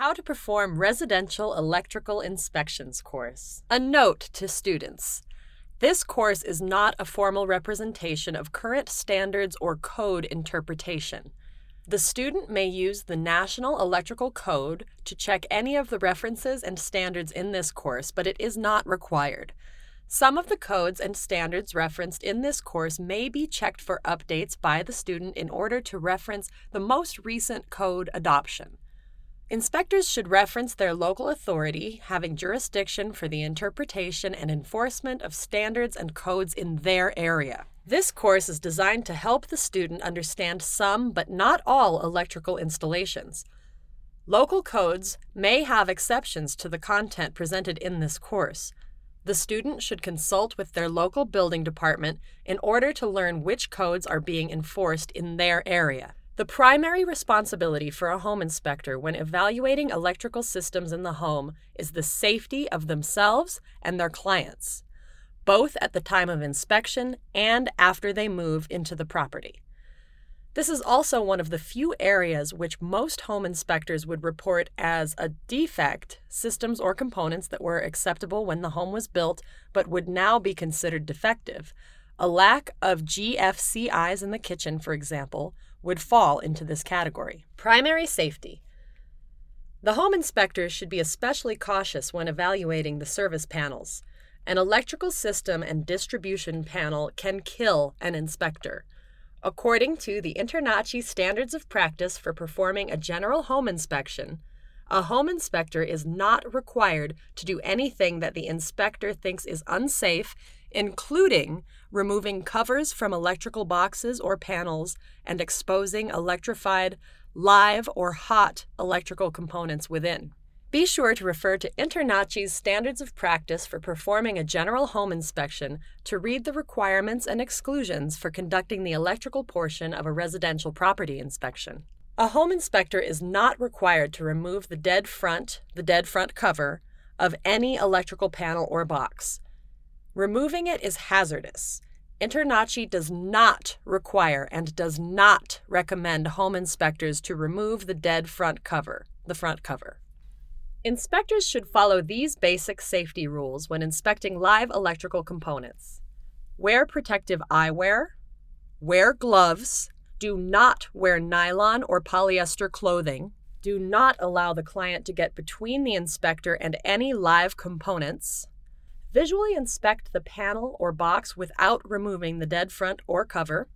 How to Perform Residential Electrical Inspections course. A note to students. This course is not a formal representation of current standards or code interpretation. The student may use the National Electrical Code to check any of the references and standards in this course, but it is not required. Some of the codes and standards referenced in this course may be checked for updates by the student in order to reference the most recent code adoption. Inspectors should reference their local authority having jurisdiction for the interpretation and enforcement of standards and codes in their area. This course is designed to help the student understand some, but not all, electrical installations. Local codes may have exceptions to the content presented in this course. The student should consult with their local building department in order to learn which codes are being enforced in their area. The primary responsibility for a home inspector when evaluating electrical systems in the home is the safety of themselves and their clients both at the time of inspection and after they move into the property. This is also one of the few areas which most home inspectors would report as a defect systems or components that were acceptable when the home was built but would now be considered defective. A lack of GFCIs in the kitchen, for example, would fall into this category. Primary safety. The home inspectors should be especially cautious when evaluating the service panels. An electrical system and distribution panel can kill an inspector. According to the InterNACHI Standards of Practice for Performing a General Home Inspection, a home inspector is not required to do anything that the inspector thinks is unsafe, including removing covers from electrical boxes or panels and exposing electrified, live, or hot electrical components within. Be sure to refer to InterNACHI's Standards of Practice for Performing a General Home Inspection to read the requirements and exclusions for conducting the electrical portion of a residential property inspection. A home inspector is not required to remove the dead front, the dead front cover, of any electrical panel or box. Removing it is hazardous. InterNACHI does not require and does not recommend home inspectors to remove the dead front cover, the front cover. Inspectors should follow these basic safety rules when inspecting live electrical components. Wear protective eyewear. Wear gloves. Do not wear nylon or polyester clothing. Do not allow the client to get between the inspector and any live components. Visually inspect the panel or box without removing the dead front or cover.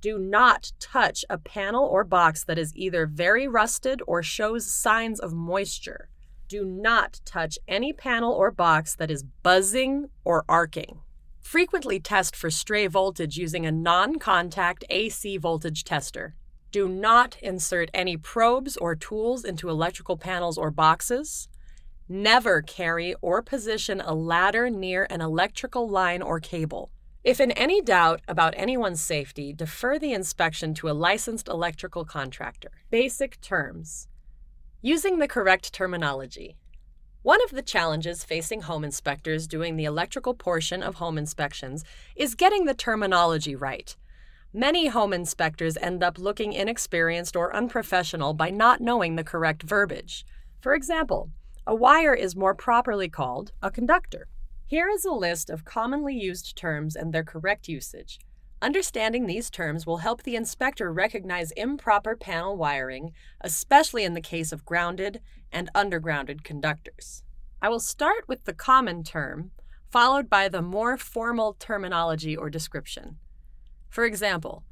Do not touch a panel or box that is either very rusted or shows signs of moisture do not touch any panel or box that is buzzing or arcing. Frequently test for stray voltage using a non contact AC voltage tester. Do not insert any probes or tools into electrical panels or boxes. Never carry or position a ladder near an electrical line or cable. If in any doubt about anyone's safety, defer the inspection to a licensed electrical contractor. Basic terms Using the correct terminology. One of the challenges facing home inspectors doing the electrical portion of home inspections is getting the terminology right. Many home inspectors end up looking inexperienced or unprofessional by not knowing the correct verbiage. For example, a wire is more properly called a conductor. Here is a list of commonly used terms and their correct usage. Understanding these terms will help the inspector recognize improper panel wiring, especially in the case of grounded and ungrounded conductors. I will start with the common term, followed by the more formal terminology or description. For example,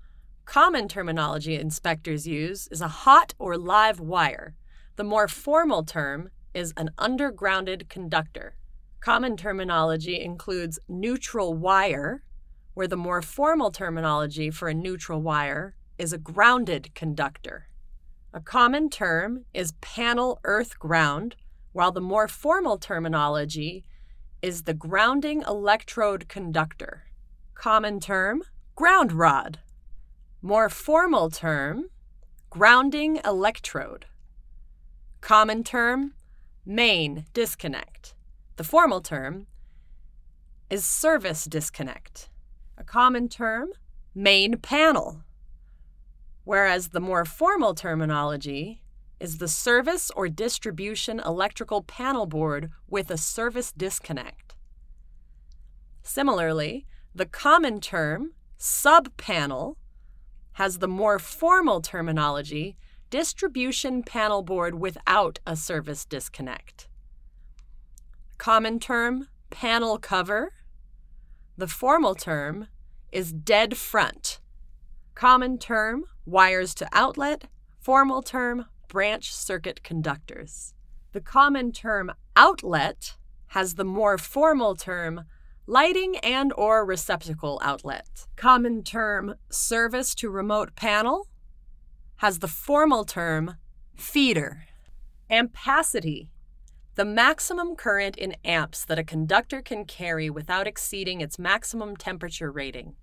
common terminology inspectors use is a hot or live wire. The more formal term is an ungrounded conductor. Common terminology includes neutral wire, where the more formal terminology for a neutral wire is a grounded conductor. A common term is panel earth ground, while the more formal terminology is the grounding electrode conductor. Common term, ground rod. More formal term, grounding electrode. Common term, main disconnect. The formal term is service disconnect a common term, main panel, whereas the more formal terminology is the service or distribution electrical panel board with a service disconnect. Similarly, the common term subpanel has the more formal terminology distribution panel board without a service disconnect. Common term panel cover. The formal term is dead front. Common term wires to outlet. Formal term branch circuit conductors. The common term outlet has the more formal term lighting and or receptacle outlet. Common term service to remote panel has the formal term feeder. Ampacity, the maximum current in amps that a conductor can carry without exceeding its maximum temperature rating.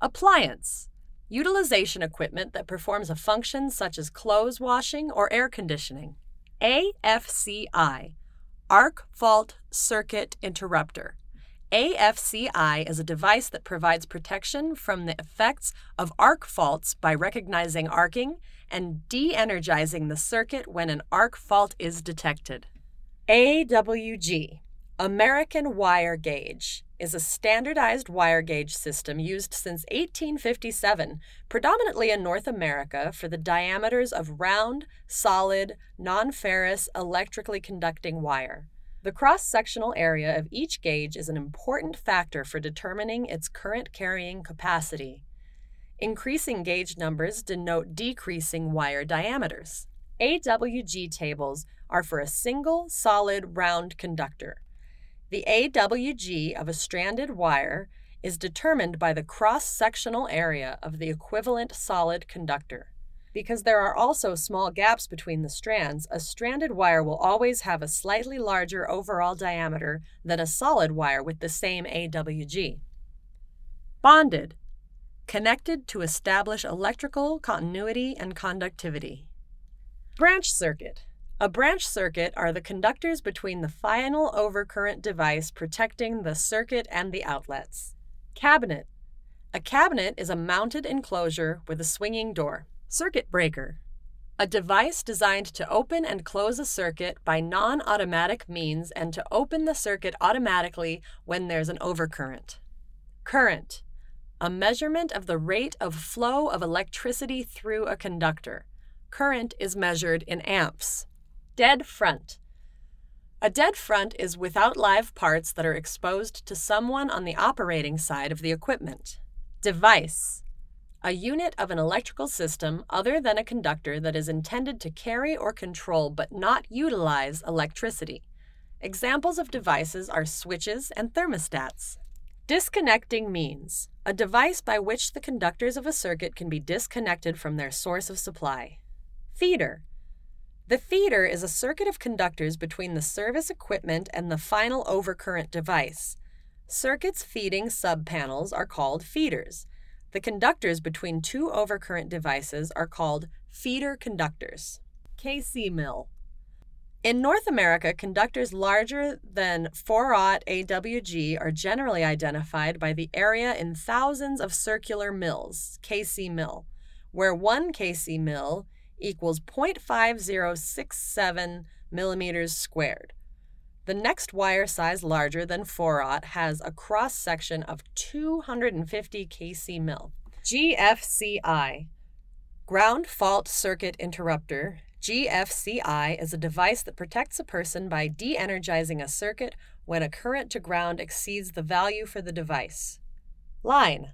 Appliance, utilization equipment that performs a function such as clothes washing or air conditioning. AFCI, arc fault circuit interrupter. AFCI is a device that provides protection from the effects of arc faults by recognizing arcing and de energizing the circuit when an arc fault is detected. AWG, American Wire Gauge, is a standardized wire gauge system used since 1857, predominantly in North America, for the diameters of round, solid, non ferrous, electrically conducting wire. The cross sectional area of each gauge is an important factor for determining its current carrying capacity. Increasing gauge numbers denote decreasing wire diameters. AWG tables are for a single, solid, round conductor. The AWG of a stranded wire is determined by the cross sectional area of the equivalent solid conductor. Because there are also small gaps between the strands, a stranded wire will always have a slightly larger overall diameter than a solid wire with the same AWG. Bonded, connected to establish electrical continuity and conductivity. Branch circuit. A branch circuit are the conductors between the final overcurrent device protecting the circuit and the outlets. Cabinet. A cabinet is a mounted enclosure with a swinging door. Circuit breaker. A device designed to open and close a circuit by non automatic means and to open the circuit automatically when there's an overcurrent. Current. A measurement of the rate of flow of electricity through a conductor. Current is measured in amps. Dead front. A dead front is without live parts that are exposed to someone on the operating side of the equipment. Device a unit of an electrical system other than a conductor that is intended to carry or control but not utilize electricity. Examples of devices are switches and thermostats. Disconnecting means a device by which the conductors of a circuit can be disconnected from their source of supply. Feeder. The feeder is a circuit of conductors between the service equipment and the final overcurrent device. Circuits feeding subpanels are called feeders. The conductors between two overcurrent devices are called feeder conductors. kcmil. In North America, conductors larger than 4-aught AWG are generally identified by the area in thousands of circular mils, KC mill, where 1 kcmil equals 0.5067 millimeters squared. The next wire size larger than 4-aught has a cross section of 250 kcmil. GFCI Ground Fault Circuit Interrupter. GFCI is a device that protects a person by de energizing a circuit when a current to ground exceeds the value for the device. Line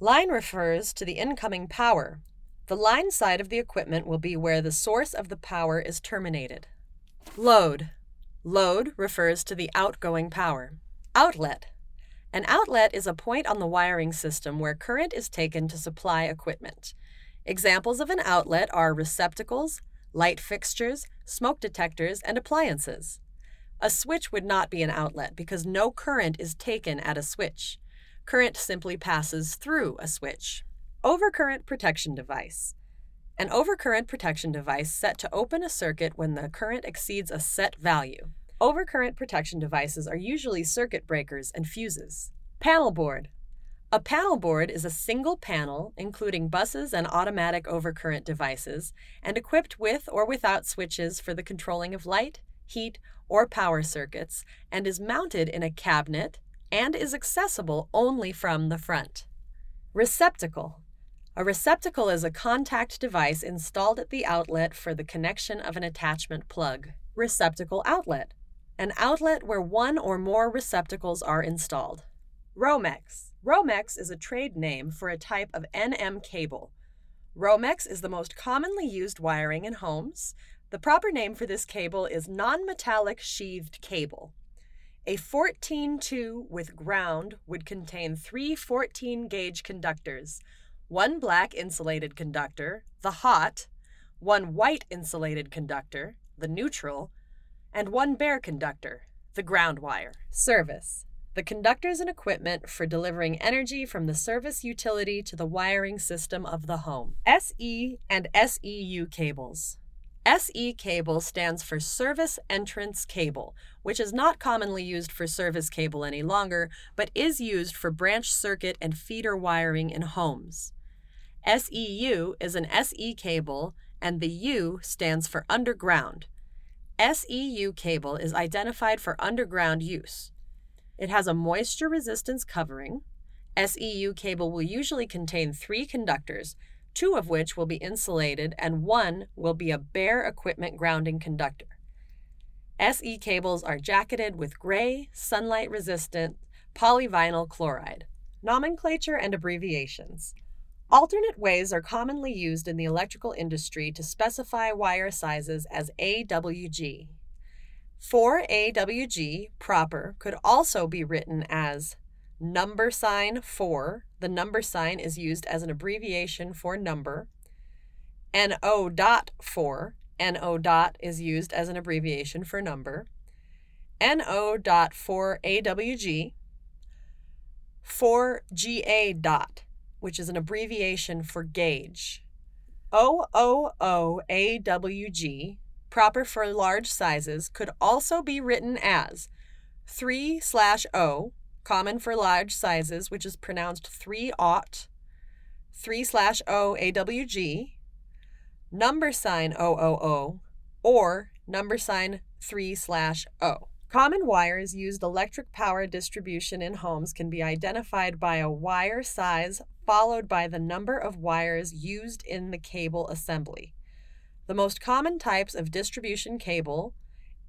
Line refers to the incoming power. The line side of the equipment will be where the source of the power is terminated. Load Load refers to the outgoing power. Outlet. An outlet is a point on the wiring system where current is taken to supply equipment. Examples of an outlet are receptacles, light fixtures, smoke detectors, and appliances. A switch would not be an outlet because no current is taken at a switch. Current simply passes through a switch. Overcurrent protection device. An overcurrent protection device set to open a circuit when the current exceeds a set value. Overcurrent protection devices are usually circuit breakers and fuses. Panel board. A panel board is a single panel, including buses and automatic overcurrent devices, and equipped with or without switches for the controlling of light, heat, or power circuits, and is mounted in a cabinet and is accessible only from the front. Receptacle. A receptacle is a contact device installed at the outlet for the connection of an attachment plug. Receptacle outlet. An outlet where one or more receptacles are installed. Romex. Romex is a trade name for a type of NM cable. Romex is the most commonly used wiring in homes. The proper name for this cable is non-metallic sheathed cable. A 14-2 with ground would contain three 14-gauge conductors, one black insulated conductor, the hot, one white insulated conductor, the neutral, and one bare conductor, the ground wire. Service. The conductors and equipment for delivering energy from the service utility to the wiring system of the home. SE and SEU cables. SE cable stands for Service Entrance Cable, which is not commonly used for service cable any longer, but is used for branch circuit and feeder wiring in homes. SEU is an SE cable, and the U stands for underground. SEU cable is identified for underground use. It has a moisture resistance covering. SEU cable will usually contain three conductors two of which will be insulated and one will be a bare equipment grounding conductor. SE cables are jacketed with gray, sunlight resistant polyvinyl chloride. Nomenclature and abbreviations. Alternate ways are commonly used in the electrical industry to specify wire sizes as AWG. For AWG proper could also be written as number sign 4 the number sign is used as an abbreviation for number. NO dot for, NO dot is used as an abbreviation for number. NO dot for AWG. 4GA dot, which is an abbreviation for gauge. OOOAWG, proper for large sizes, could also be written as 3 slash O, common for large sizes, which is pronounced 3 aught, 3 slash O AWG, number sign OOO, or number sign 3 slash O. Common wires used electric power distribution in homes can be identified by a wire size followed by the number of wires used in the cable assembly. The most common types of distribution cable,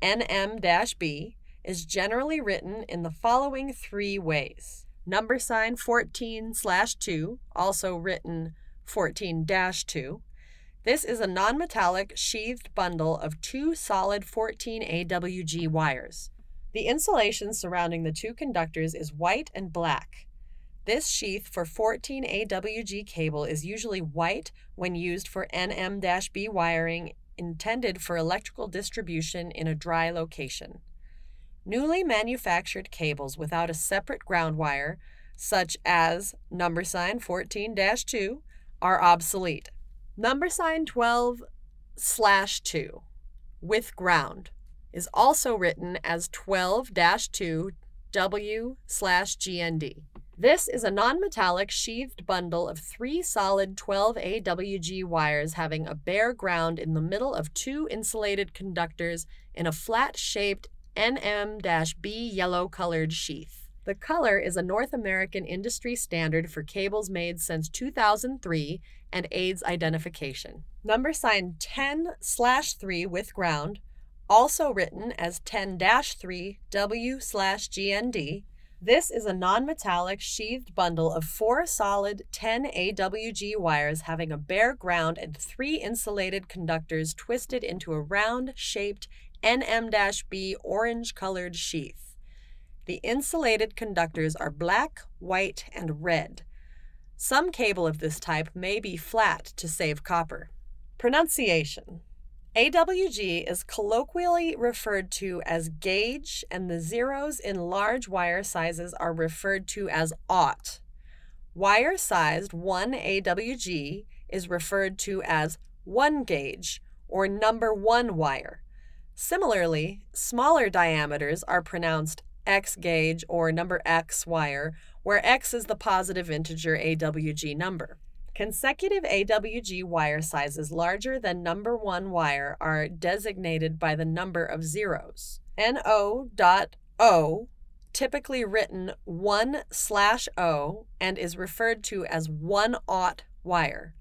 NM B, is generally written in the following three ways. Number sign 14 slash 2, also written 14 dash 2. This is a non-metallic sheathed bundle of two solid 14 AWG wires. The insulation surrounding the two conductors is white and black. This sheath for 14 AWG cable is usually white when used for NM-B wiring intended for electrical distribution in a dry location. Newly manufactured cables without a separate ground wire, such as number sign 14 2, are obsolete. Number sign 12 2 with ground is also written as 12 2 W GND. This is a non-metallic sheathed bundle of three solid 12 AWG wires having a bare ground in the middle of two insulated conductors in a flat-shaped NM-B yellow colored sheath. The color is a North American industry standard for cables made since 2003 and aids identification. Number sign 10 3 with ground, also written as 10 3 W GND. This is a non-metallic sheathed bundle of four solid 10 AWG wires having a bare ground and three insulated conductors twisted into a round shaped NM-B orange colored sheath. The insulated conductors are black, white, and red. Some cable of this type may be flat to save copper. Pronunciation AWG is colloquially referred to as gauge, and the zeros in large wire sizes are referred to as aught. Wire sized 1 AWG is referred to as 1 gauge or number 1 wire. Similarly, smaller diameters are pronounced X gauge or number X wire, where x is the positive integer AWG number. Consecutive AWG wire sizes larger than number one wire are designated by the number of zeros. NO dot O, typically written 1 slash O, and is referred to as 1 aught wire.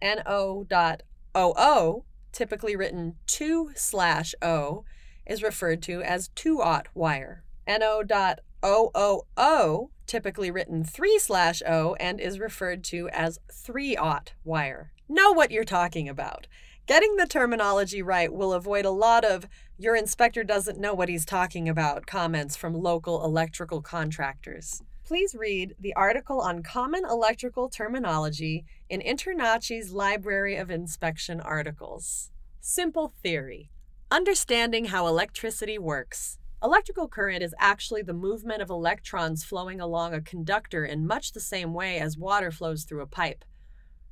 NO dot OO, typically written 2 slash O, is referred to as 2 aught wire. NO dot OOO, typically written 3 slash O and is referred to as 3 aught wire. Know what you're talking about. Getting the terminology right will avoid a lot of your inspector doesn't know what he's talking about comments from local electrical contractors. Please read the article on common electrical terminology in InterNACHI's Library of Inspection articles. Simple theory Understanding how electricity works. Electrical current is actually the movement of electrons flowing along a conductor in much the same way as water flows through a pipe.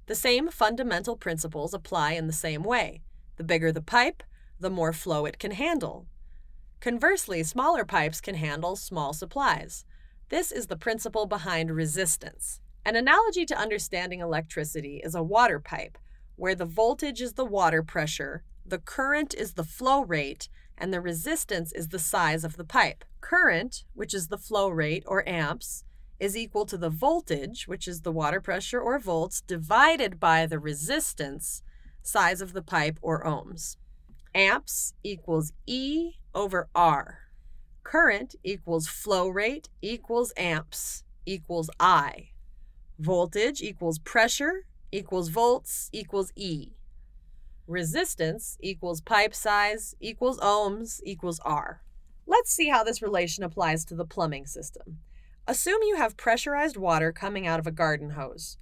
The same fundamental principles apply in the same way. The bigger the pipe, the more flow it can handle. Conversely, smaller pipes can handle small supplies. This is the principle behind resistance. An analogy to understanding electricity is a water pipe, where the voltage is the water pressure, the current is the flow rate, and the resistance is the size of the pipe. Current, which is the flow rate or amps, is equal to the voltage, which is the water pressure or volts, divided by the resistance, size of the pipe or ohms. Amps equals E over R. Current equals flow rate equals amps equals I. Voltage equals pressure equals volts equals E. Resistance equals pipe size equals ohms equals R. Let's see how this relation applies to the plumbing system. Assume you have pressurized water coming out of a garden hose.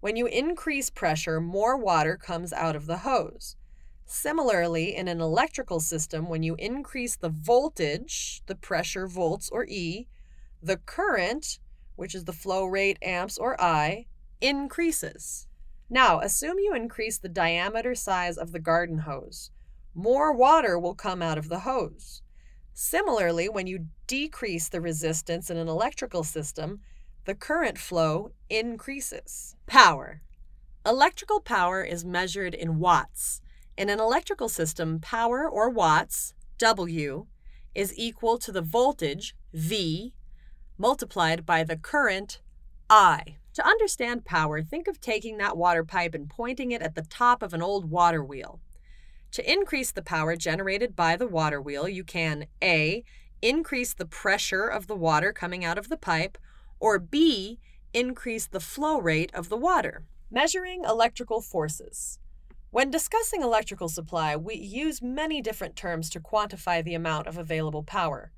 When you increase pressure, more water comes out of the hose. Similarly, in an electrical system, when you increase the voltage, the pressure volts or E, the current, which is the flow rate amps or I, increases. Now, assume you increase the diameter size of the garden hose. More water will come out of the hose. Similarly, when you decrease the resistance in an electrical system, the current flow increases. Power. Electrical power is measured in watts. In an electrical system, power or watts, W, is equal to the voltage, V, multiplied by the current, I. To understand power, think of taking that water pipe and pointing it at the top of an old water wheel. To increase the power generated by the water wheel, you can A. Increase the pressure of the water coming out of the pipe, or B. Increase the flow rate of the water. Measuring electrical forces. When discussing electrical supply, we use many different terms to quantify the amount of available power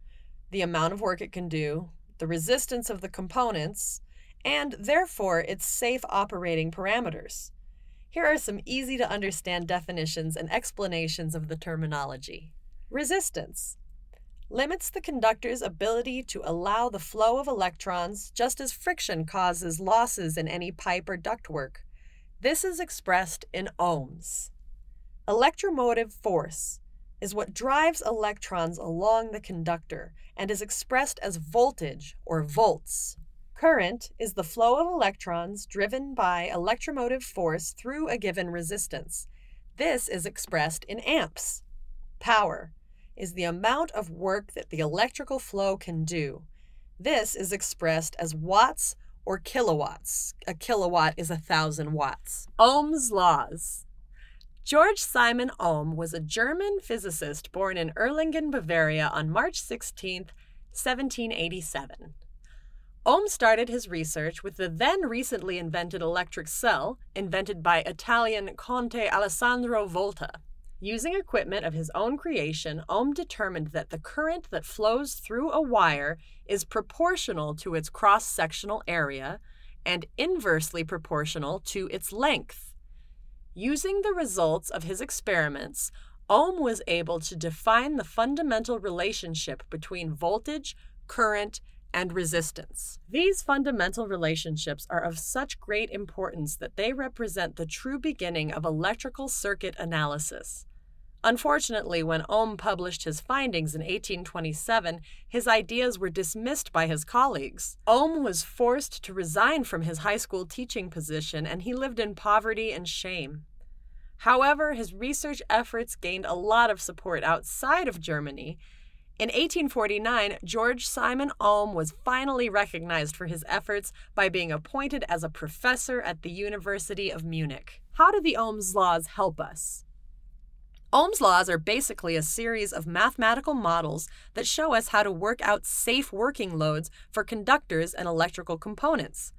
the amount of work it can do, the resistance of the components, and therefore its safe operating parameters. Here are some easy to understand definitions and explanations of the terminology. Resistance limits the conductor's ability to allow the flow of electrons just as friction causes losses in any pipe or ductwork. This is expressed in ohms. Electromotive force is what drives electrons along the conductor and is expressed as voltage or volts. Current is the flow of electrons driven by electromotive force through a given resistance. This is expressed in amps. Power is the amount of work that the electrical flow can do. This is expressed as watts or kilowatts. A kilowatt is a thousand watts. Ohm's laws. George Simon Ohm was a German physicist born in Erlangen, Bavaria on March 16, 1787. Ohm started his research with the then recently invented electric cell, invented by Italian Conte Alessandro Volta. Using equipment of his own creation, Ohm determined that the current that flows through a wire is proportional to its cross sectional area and inversely proportional to its length. Using the results of his experiments, Ohm was able to define the fundamental relationship between voltage, current, and resistance. These fundamental relationships are of such great importance that they represent the true beginning of electrical circuit analysis. Unfortunately, when Ohm published his findings in 1827, his ideas were dismissed by his colleagues. Ohm was forced to resign from his high school teaching position and he lived in poverty and shame. However, his research efforts gained a lot of support outside of Germany. In 1849, George Simon Ohm was finally recognized for his efforts by being appointed as a professor at the University of Munich. How do the Ohm's laws help us? Ohm's laws are basically a series of mathematical models that show us how to work out safe working loads for conductors and electrical components.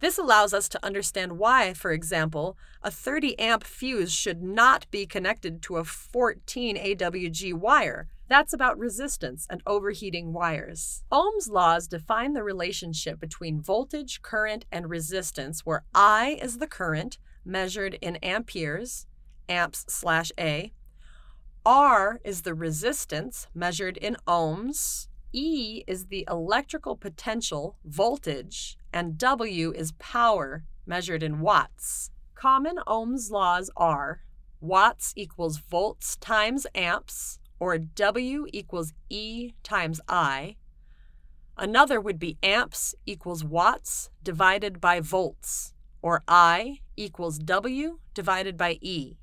This allows us to understand why, for example, a 30 amp fuse should not be connected to a 14 AWG wire. That's about resistance and overheating wires. Ohm's laws define the relationship between voltage, current, and resistance, where I is the current, measured in amperes, amps slash A, R is the resistance measured in ohms. E is the electrical potential, voltage, and W is power measured in watts. Common Ohm's laws are watts equals volts times amps, or W equals E times I. Another would be amps equals watts divided by volts, or I equals W divided by E.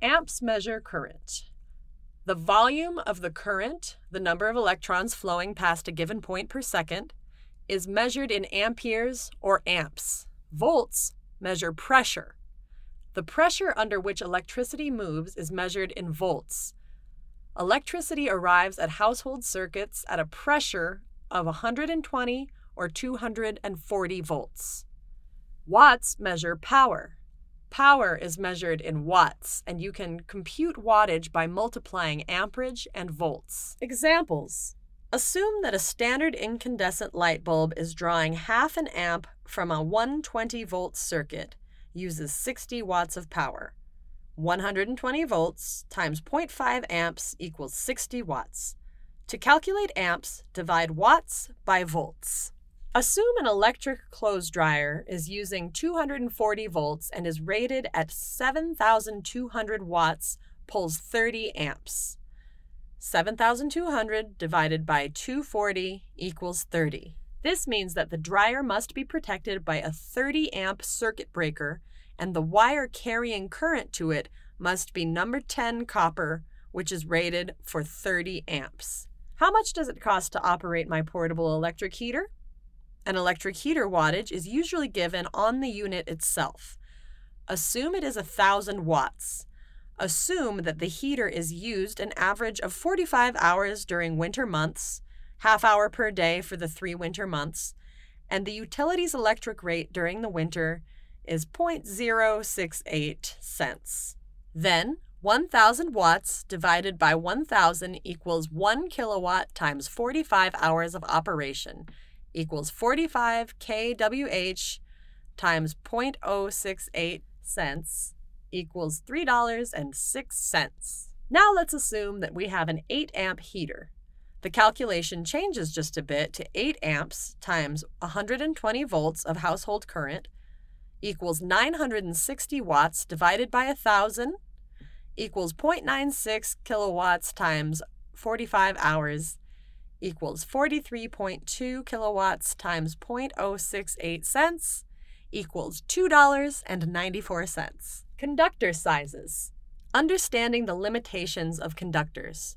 Amps measure current. The volume of the current, the number of electrons flowing past a given point per second, is measured in amperes or amps. Volts measure pressure. The pressure under which electricity moves is measured in volts. Electricity arrives at household circuits at a pressure of 120 or 240 volts. Watts measure power. Power is measured in watts, and you can compute wattage by multiplying amperage and volts. Examples Assume that a standard incandescent light bulb is drawing half an amp from a 120 volt circuit, uses 60 watts of power. 120 volts times 0.5 amps equals 60 watts. To calculate amps, divide watts by volts. Assume an electric clothes dryer is using 240 volts and is rated at 7,200 watts, pulls 30 amps. 7,200 divided by 240 equals 30. This means that the dryer must be protected by a 30 amp circuit breaker, and the wire carrying current to it must be number 10 copper, which is rated for 30 amps. How much does it cost to operate my portable electric heater? An electric heater wattage is usually given on the unit itself. Assume it is 1,000 watts. Assume that the heater is used an average of 45 hours during winter months, half hour per day for the three winter months, and the utility's electric rate during the winter is 0.068 cents. Then, 1,000 watts divided by 1,000 equals 1 kilowatt times 45 hours of operation equals 45 kWh times 0.068 cents equals $3.06. Now let's assume that we have an 8 amp heater. The calculation changes just a bit to 8 amps times 120 volts of household current equals 960 watts divided by 1,000 equals 0.96 kilowatts times 45 hours equals 43.2 kilowatts times 0.068 cents equals $2.94. Conductor sizes. Understanding the limitations of conductors.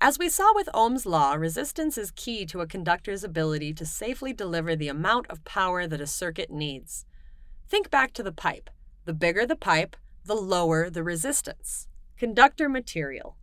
As we saw with Ohm's law, resistance is key to a conductor's ability to safely deliver the amount of power that a circuit needs. Think back to the pipe. The bigger the pipe, the lower the resistance. Conductor material.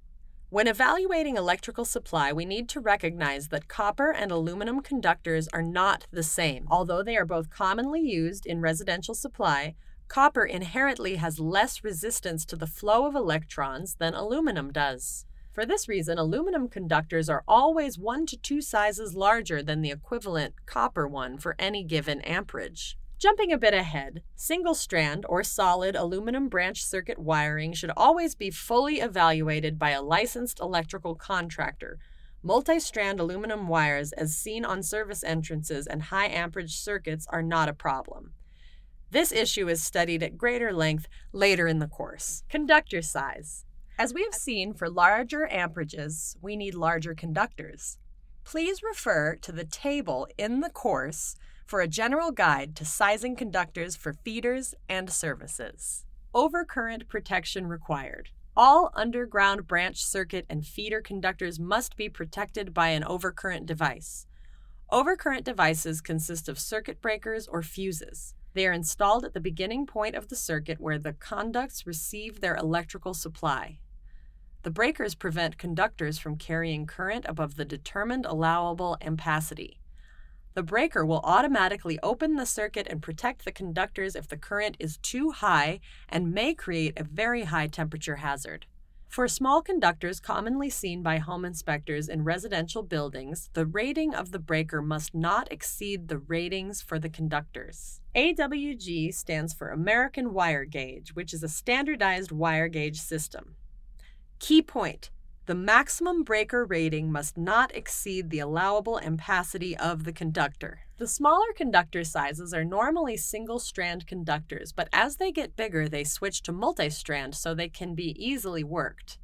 When evaluating electrical supply, we need to recognize that copper and aluminum conductors are not the same. Although they are both commonly used in residential supply, copper inherently has less resistance to the flow of electrons than aluminum does. For this reason, aluminum conductors are always one to two sizes larger than the equivalent copper one for any given amperage. Jumping a bit ahead, single strand or solid aluminum branch circuit wiring should always be fully evaluated by a licensed electrical contractor. Multi strand aluminum wires, as seen on service entrances and high amperage circuits, are not a problem. This issue is studied at greater length later in the course. Conductor size. As we have seen, for larger amperages, we need larger conductors. Please refer to the table in the course for a general guide to sizing conductors for feeders and services. Overcurrent protection required. All ungrounded branch circuit and feeder conductors must be protected by an overcurrent device. Overcurrent devices consist of circuit breakers or fuses. They are installed at the beginning point of the circuit where the conducts receive their electrical supply. The breakers prevent conductors from carrying current above the determined allowable ampacity. The breaker will automatically open the circuit and protect the conductors if the current is too high and may create a very high temperature hazard. For small conductors commonly seen by home inspectors in residential buildings, the rating of the breaker must not exceed the ratings for the conductors. AWG stands for American Wire Gauge, which is a standardized wire gauge system. Key point the maximum breaker rating must not exceed the allowable ampacity of the conductor. The smaller conductor sizes are normally single strand conductors, but as they get bigger, they switch to multi strand so they can be easily worked.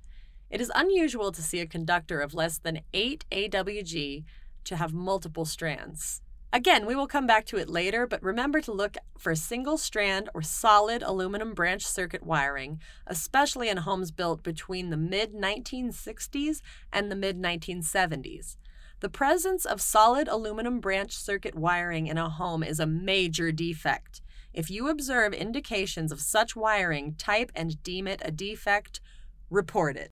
It is unusual to see a conductor of less than 8 AWG to have multiple strands. Again, we will come back to it later, but remember to look for single strand or solid aluminum branch circuit wiring, especially in homes built between the mid 1960s and the mid 1970s. The presence of solid aluminum branch circuit wiring in a home is a major defect. If you observe indications of such wiring, type and deem it a defect, report it.